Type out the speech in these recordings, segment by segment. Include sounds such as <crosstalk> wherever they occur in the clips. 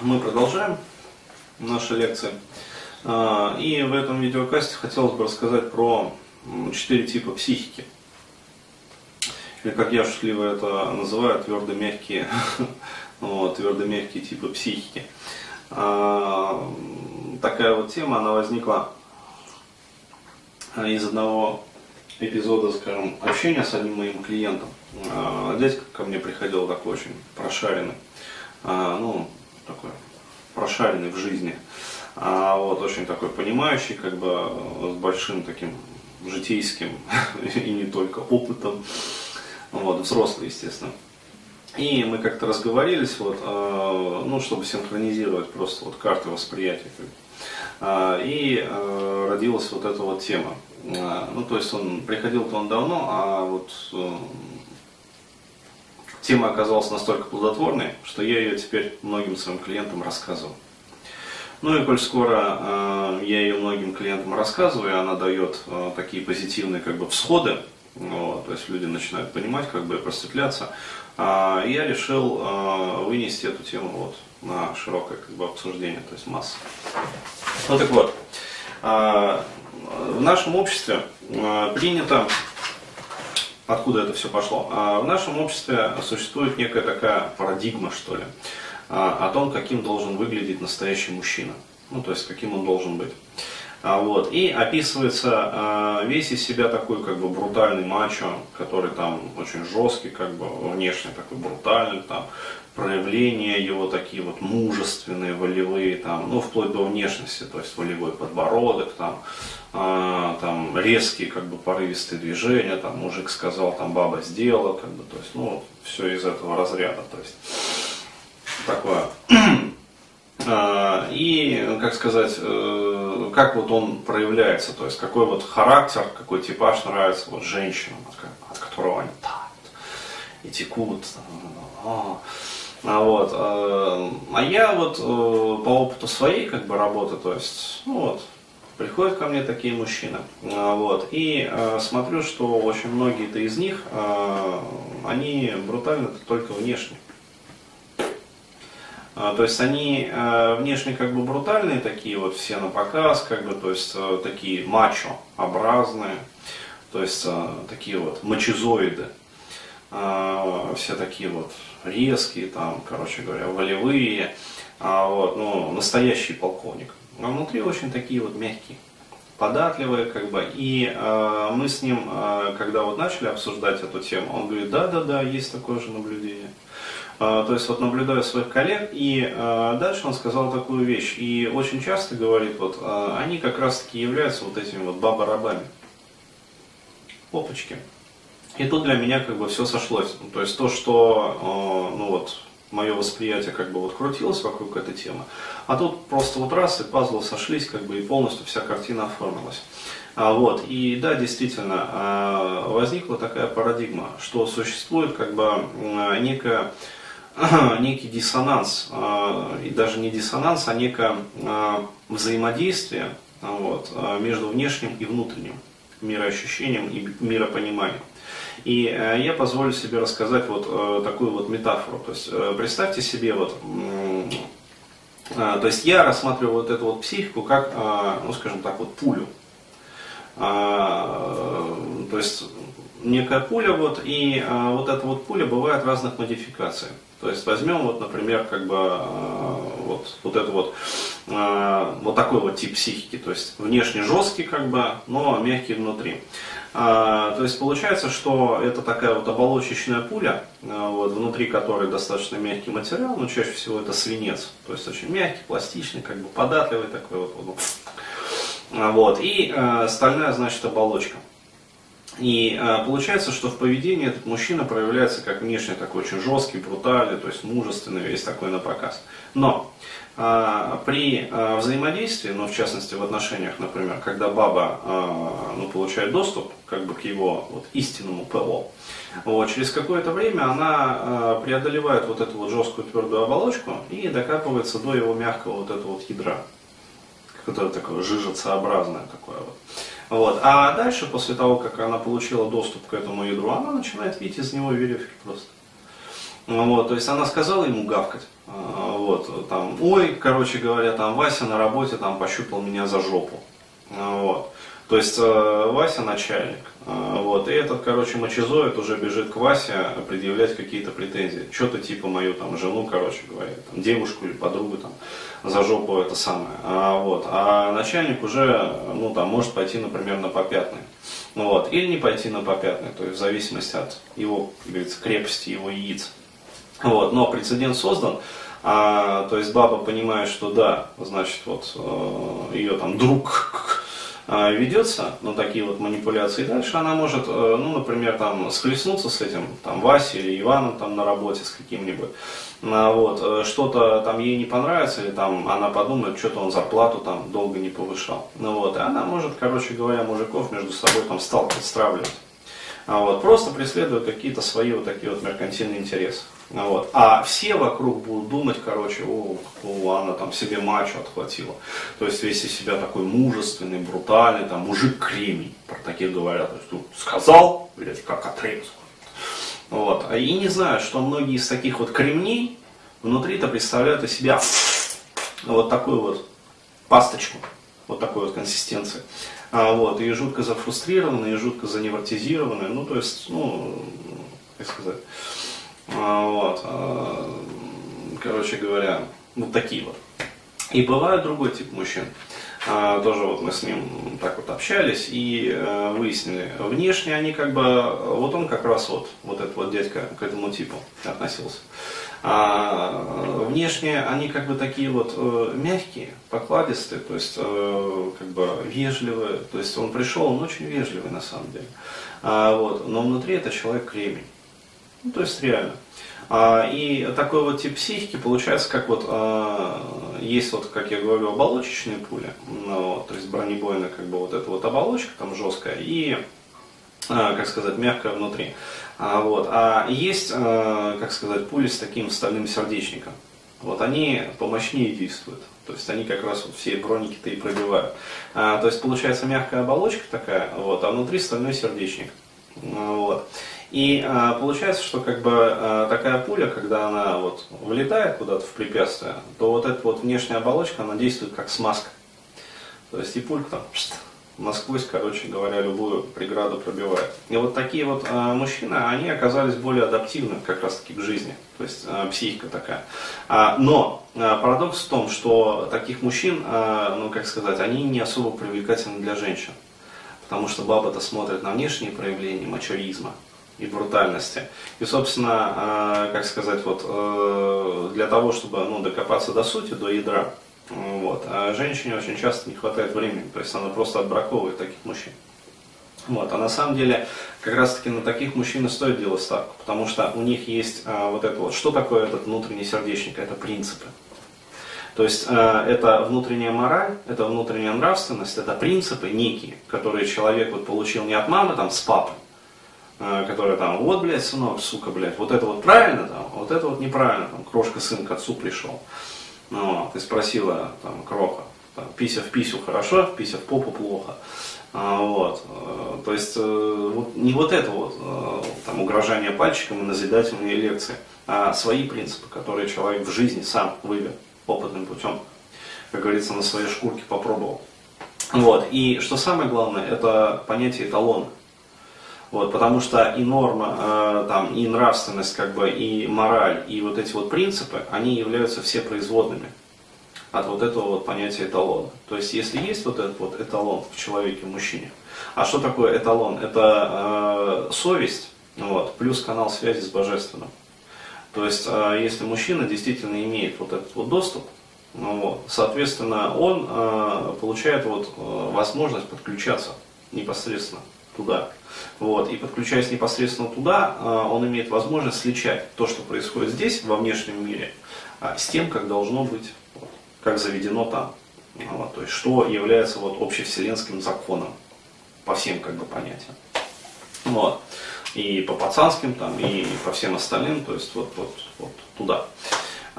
мы продолжаем наши лекции. А, и в этом видеокасте хотелось бы рассказать про четыре типа психики. Или как я шутливо это называю, твердо-мягкие, <laughs> вот, твердо-мягкие типы психики. А, такая вот тема, она возникла из одного эпизода, скажем, общения с одним моим клиентом. А, дядька ко мне приходил такой очень прошаренный, ну, такой прошаренный в жизни, а вот очень такой понимающий, как бы с большим таким житейским <laughs> и не только опытом, вот, взрослый, естественно. И мы как-то разговорились, вот, э, ну, чтобы синхронизировать просто вот карты восприятия. Э, и э, родилась вот эта вот тема. Ну, то есть он приходил-то он давно, а вот э, тема оказалась настолько плодотворной, что я ее теперь многим своим клиентам рассказываю. Ну и коль скоро э, я ее многим клиентам рассказываю, она дает э, такие позитивные как бы всходы, вот, то есть люди начинают понимать, как бы просветляться, э, я решил э, вынести эту тему вот на широкое как бы обсуждение, то есть масса. Ну так вот, э, в нашем обществе э, принято откуда это все пошло. А в нашем обществе существует некая такая парадигма, что ли, а, о том, каким должен выглядеть настоящий мужчина. Ну, то есть, каким он должен быть. А, вот. И описывается весь из себя такой как бы брутальный мачо, который там очень жесткий, как бы внешне такой брутальный, там проявления его такие вот мужественные, волевые, там, ну, вплоть до внешности, то есть волевой подбородок, там, э, там резкие, как бы порывистые движения, там, мужик сказал, там, баба сделала, как бы, то есть, ну, все из этого разряда, то есть, такое. <clears throat> А, и, как сказать, э, как вот он проявляется, то есть какой вот характер, какой типаж нравится вот женщинам, от, от которого они тают и текут. А, вот, э, а я вот э, по опыту своей как бы работы, то есть, ну вот, приходят ко мне такие мужчины, а, вот, и э, смотрю, что очень многие-то из них, они брутальны только внешне. А, то есть они внешне как бы брутальные, такие вот все на показ, как бы, то есть такие мачо-образные, то есть такие вот мачезоиды, все такие вот резкие, там, короче говоря, волевые, а, вот, ну, настоящий полковник. А внутри очень такие вот мягкие, податливые, как бы. И мы с ним, когда вот начали обсуждать эту тему, он говорит, да-да-да, есть такое же наблюдение. Э, то есть вот наблюдаю своих коллег, и э, дальше он сказал такую вещь, и очень часто говорит, вот, э, они как раз-таки являются вот этими вот баба-рабами. Опачки. И тут для меня как бы все сошлось. Ну, то есть то, что, ну вот, мое восприятие как бы вот крутилось вокруг этой темы, а тут просто вот раз и пазлы сошлись, как бы и полностью вся картина оформилась. А, вот, и да, действительно, а, возникла такая парадигма, что существует как бы некая <clears throat> некий диссонанс, а, и даже не диссонанс, а некое взаимодействие вот, между внешним и внутренним мироощущением и миропониманием. И э, я позволю себе рассказать вот э, такую вот метафору. То есть э, представьте себе вот, то есть я рассматриваю вот эту вот психику как, ну скажем так, вот пулю. То есть некая пуля вот, и вот эта вот пуля бывает разных модификаций. То есть возьмем вот, например, как бы вот, вот это вот, вот такой вот тип психики, то есть внешне жесткий как бы, но мягкий внутри. А, то есть получается, что это такая вот оболочечная пуля, а, вот, внутри которой достаточно мягкий материал, но чаще всего это свинец. То есть очень мягкий, пластичный, как бы податливый такой вот. вот. Вот. И э, стальная, значит, оболочка. И э, получается, что в поведении этот мужчина проявляется как внешне такой очень жесткий, брутальный, то есть мужественный, весь такой на показ. Но а, при а, взаимодействии, ну, в частности в отношениях, например, когда баба а, ну, получает доступ как бы, к его вот, истинному ПО, вот, через какое-то время она преодолевает вот эту вот жесткую твердую оболочку и докапывается до его мягкого вот этого вот ядра, которое такое жижицеобразное такое вот. Вот. А дальше, после того, как она получила доступ к этому ядру, она начинает видеть из него веревки просто. Вот, то есть она сказала ему гавкать. А, вот, там, ой, короче говоря, там Вася на работе там пощупал меня за жопу. А, вот. То есть э, Вася начальник. Э, вот, и этот, короче, мочезоид уже бежит к Васе предъявлять какие-то претензии. Что-то типа мою там жену, короче говоря, там, девушку или подругу там за жопу это самое. А, вот, а начальник уже, ну там, может пойти, например, на попятный. Вот, или не пойти на попятный, то есть в зависимости от его, как говорится, крепости его яиц. Вот, но прецедент создан, а, то есть баба понимает, что да, значит, вот э, ее там друг <laughs> ведется на такие вот манипуляции, дальше она может, э, ну, например, там схлестнуться с этим, там, Васей или Иваном там на работе с каким-нибудь, а, вот, э, что-то там ей не понравится, или там она подумает, что-то он зарплату там долго не повышал, ну вот, и она может, короче говоря, мужиков между собой там сталкивать, стравливать. А вот, просто преследуя какие-то свои вот такие вот меркантильные интересы. Вот. А все вокруг будут думать, короче, о, о, она там себе мачо отхватила. То есть весь из себя такой мужественный, брутальный, там, мужик кремень, про таких говорят. То есть, ну, сказал, блядь, как отрезал. Вот. А И не знаю, что многие из таких вот кремней внутри-то представляют из себя вот такую вот пасточку, вот такой вот консистенции. А, вот, и жутко зафрустрированные, и жутко заневротизированные, ну, то есть, ну, как сказать, а, вот. А, короче говоря, вот такие вот. И бывает другой тип мужчин. А, тоже вот мы с ним так вот общались и э, выяснили, внешне они как бы, вот он как раз вот, вот этот вот дядька к этому типу относился. А внешне они как бы такие вот э, мягкие, покладистые, то есть э, как бы вежливые. То есть он пришел, он очень вежливый на самом деле. А, вот, но внутри это человек кремень. Ну, то есть реально. А, и такой вот тип психики получается, как вот а, есть вот, как я говорю, оболочечные пули, ну, то есть бронебойная как бы вот эта вот оболочка там жесткая и, как сказать, мягкая внутри. А, вот. а есть, а, как сказать, пули с таким стальным сердечником. Вот они помощнее действуют. То есть они как раз вот все броники-то и пробивают. А, то есть получается мягкая оболочка такая, вот, а внутри стальной сердечник. Вот. И а, получается, что как бы а, такая пуля, когда она вот влетает куда-то в препятствие, то вот эта вот внешняя оболочка, она действует как смазка. То есть и пулька там насквозь, короче говоря, любую преграду пробивает. И вот такие вот а, мужчины, они оказались более адаптивны как раз таки к жизни. То есть а, психика такая. А, но а, парадокс в том, что таких мужчин, а, ну как сказать, они не особо привлекательны для женщин. Потому что баба-то смотрит на внешние проявления мачоризма и брутальности. И, собственно, э, как сказать, вот э, для того, чтобы ну, докопаться до сути, до ядра, вот, а женщине очень часто не хватает времени, то есть она просто отбраковывает таких мужчин. Вот. А на самом деле, как раз таки на таких мужчин и стоит делать ставку, потому что у них есть а, вот это вот, что такое этот внутренний сердечник, это принципы. То есть а, это внутренняя мораль, это внутренняя нравственность, это принципы некие, которые человек вот получил не от мамы, там, с папой, Э, которая там, вот, блядь, сынок, сука, блядь, вот это вот правильно там, вот это вот неправильно, там, крошка сын к отцу пришел. Ну, ты спросила, там, кроха, там, пися в писю хорошо, пися в попу плохо. А, вот. Э, то есть э, вот, не вот это вот там, угрожание пальчиком и назидательные лекции, а свои принципы, которые человек в жизни сам вывел опытным путем, как говорится, на своей шкурке попробовал. Вот. И что самое главное, это понятие эталона. Вот, потому что и норма, э, там, и нравственность, как бы, и мораль, и вот эти вот принципы, они являются все производными от вот этого вот понятия эталона. То есть, если есть вот этот вот эталон в человеке, в мужчине, а что такое эталон? Это э, совесть, вот, плюс канал связи с божественным. То есть, э, если мужчина действительно имеет вот этот вот доступ, ну, вот, соответственно, он э, получает вот, э, возможность подключаться непосредственно туда. Вот, и подключаясь непосредственно туда, а, он имеет возможность сличать то, что происходит здесь, во внешнем мире, а, с тем, как должно быть, как заведено там. Вот, то есть, что является вот, общевселенским законом по всем как бы, понятиям. Вот. И по пацанским, там, и по всем остальным, то есть вот, вот, вот туда.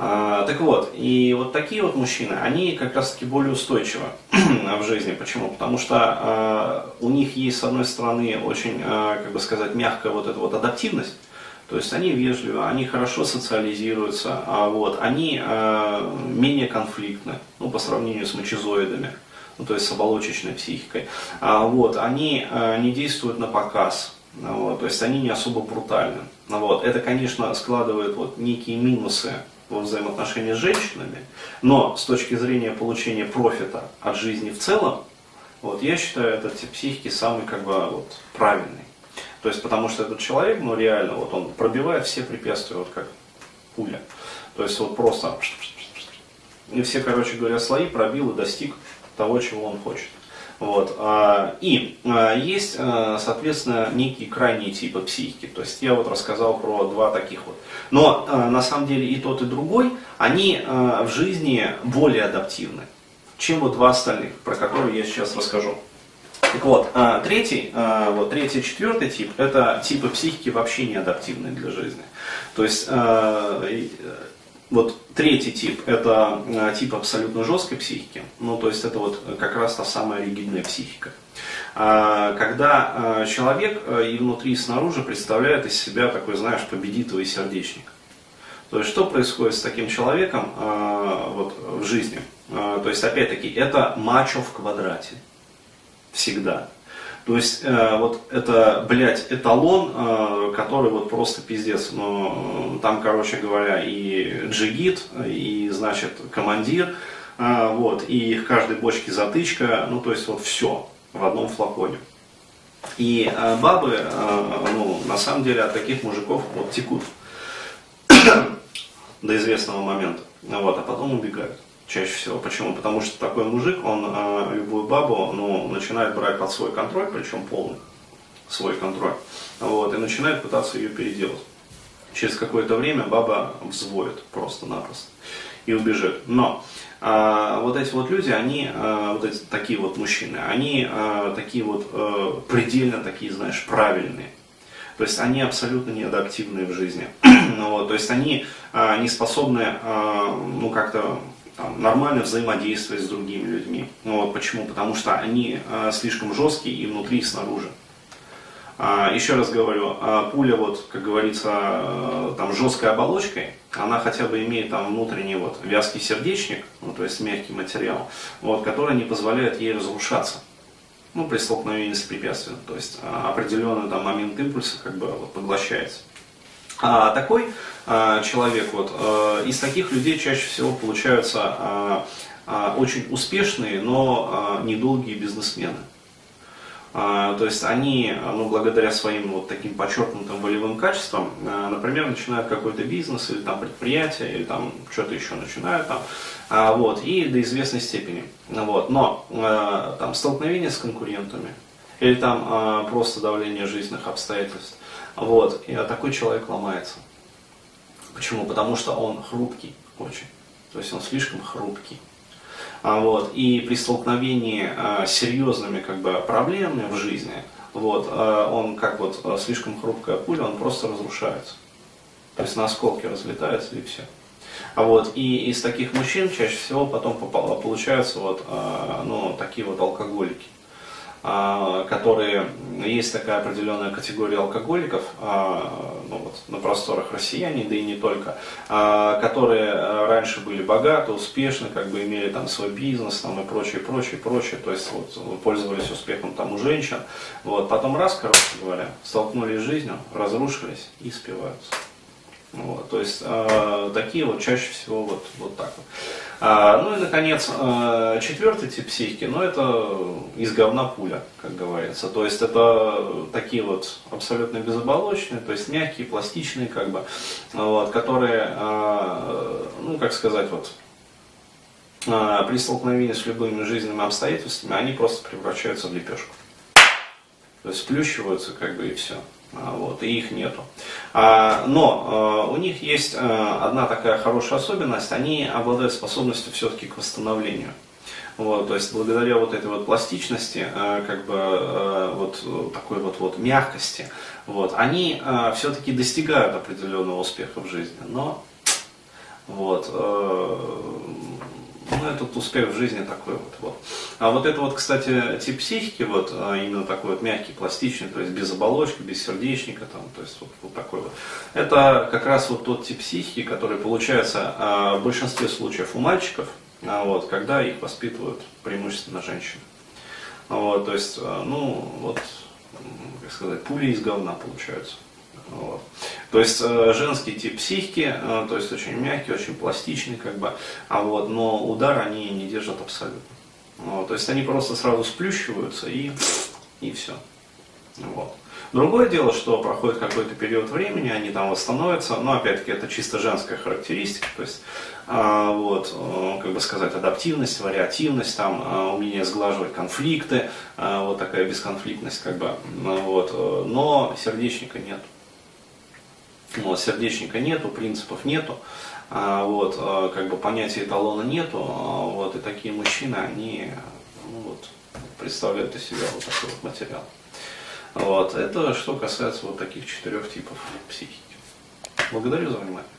А, так вот, и вот такие вот мужчины, они как раз таки более устойчивы <clears throat> в жизни. Почему? Потому что а, у них есть, с одной стороны, очень, а, как бы сказать, мягкая вот эта вот адаптивность, То есть они вежливы, они хорошо социализируются, а вот, они э, менее конфликтны, ну, по сравнению с мочезоидами, ну, то есть с оболочечной психикой. А, вот, они э, не действуют на показ, вот, то есть они не особо брутальны. Вот. Это, конечно, складывает вот некие минусы во взаимоотношении с женщинами, но с точки зрения получения профита от жизни в целом, вот, я считаю этот тип психики самый как бы вот, правильный. То есть, потому что этот человек, ну реально, вот он пробивает все препятствия, вот как пуля. То есть, вот просто, и все, короче говоря, слои пробил и достиг того, чего он хочет. Вот. А, и а, есть, а, соответственно, некие крайние типы психики. То есть я вот рассказал про два таких вот. Но на самом деле и тот, и другой, они в жизни более адаптивны, чем вот два остальных, про которые я сейчас расскажу. Так вот, третий, вот третий, четвертый тип, это типы психики вообще не адаптивные для жизни. То есть, вот третий тип, это тип абсолютно жесткой психики, ну то есть это вот как раз та самая ригидная психика. Когда человек и внутри, и снаружи представляет из себя такой, знаешь, победитовый сердечник. То есть что происходит с таким человеком вот, в жизни? То есть опять-таки это мачо в квадрате всегда. То есть, э, вот это, блядь, эталон, э, который вот просто пиздец. Но э, там, короче говоря, и джигит, и, значит, командир, э, вот, и в каждой бочке затычка, ну, то есть, вот все в одном флаконе. И э, бабы, э, ну, на самом деле, от таких мужиков вот текут <clears throat> до известного момента, вот, а потом убегают чаще всего. Почему? Потому что такой мужик, он э, любую бабу ну, начинает брать под свой контроль, причем полный свой контроль, вот, и начинает пытаться ее переделать. Через какое-то время баба взвоет просто-напросто и убежит. Но э, вот эти вот люди, они, э, вот эти такие вот мужчины, они э, такие вот э, предельно такие, знаешь, правильные. То есть они абсолютно неадаптивные в жизни. <clears throat> ну, вот, то есть они э, не способны э, ну, как-то там, нормально взаимодействовать с другими людьми. Ну, вот почему? Потому что они э, слишком жесткие и внутри, и снаружи. А, еще раз говорю, а пуля, вот, как говорится, э, там, жесткой оболочкой, она хотя бы имеет там внутренний вот, вязкий сердечник, ну, то есть мягкий материал, вот, который не позволяет ей разрушаться ну, при столкновении с препятствием. То есть а, определенный там, момент импульса как бы вот, поглощается. А такой человек, вот, а, из таких людей чаще всего получаются а, а, очень успешные, но а, недолгие бизнесмены. А, то есть они, ну, благодаря своим вот таким подчеркнутым волевым качествам, а, например, начинают какой-то бизнес или там предприятие, или там что-то еще начинают там, а, вот, и до известной степени. Вот, но а, там столкновение с конкурентами, или там а, просто давление жизненных обстоятельств, вот, и такой человек ломается. Почему? Потому что он хрупкий очень. То есть он слишком хрупкий. А, вот, и при столкновении а, с серьезными как бы, проблемами в жизни, вот, а, он как вот а, слишком хрупкая пуля, он просто разрушается. То есть на осколки разлетается и все. А вот, и из таких мужчин чаще всего потом получаются вот, ну, такие вот алкоголики. А, которые, есть такая определенная категория алкоголиков, а, ну вот, на просторах россияне, да и не только, а, которые раньше были богаты, успешны, как бы имели там свой бизнес там, и прочее, прочее, прочее, то есть вот, пользовались успехом там у женщин, вот, потом раз, короче говоря, столкнулись с жизнью, разрушились и спиваются. Вот, то есть э, такие вот чаще всего вот, вот так вот. А, ну и, наконец, э, четвертый тип психики, ну это из говна пуля, как говорится. То есть это такие вот абсолютно безоболочные, то есть мягкие, пластичные, как бы, вот, которые, э, ну как сказать, вот, э, при столкновении с любыми жизненными обстоятельствами, они просто превращаются в лепешку. То есть сплющиваются, как бы, и все. А, вот, и их нету. А, но а, у них есть одна такая хорошая особенность, они обладают способностью все-таки к восстановлению. Вот, то есть благодаря вот этой вот пластичности, как бы вот такой вот, вот мягкости, вот, они все-таки достигают определенного успеха в жизни. Но вот, ну, этот успех в жизни такой вот. вот. А вот это вот, кстати, тип психики, вот а, именно такой вот мягкий, пластичный, то есть без оболочки, без сердечника, там, то есть вот, вот такой вот. Это как раз вот тот тип психики, который получается а, в большинстве случаев у мальчиков, а, вот, когда их воспитывают преимущественно женщины. Вот, то есть, ну, вот, как сказать, пули из говна получаются. Вот. То есть э, женский тип психики, э, то есть очень мягкий, очень пластичный, как бы, а вот, но удар они не держат абсолютно. Вот. То есть они просто сразу сплющиваются и, и все. Вот. Другое дело, что проходит какой-то период времени, они там восстановятся, но опять-таки это чисто женская характеристика, то есть а, вот, э, как бы сказать, адаптивность, вариативность, там, умение сглаживать конфликты, а, вот такая бесконфликтность, как бы, вот, но сердечника нет. Вот, сердечника нету, принципов нету, а, вот, а, как бы понятия эталона нету, а, вот, и такие мужчины, они ну, вот, представляют из себя вот такой вот материал. Вот, это что касается вот таких четырех типов психики. Благодарю за внимание.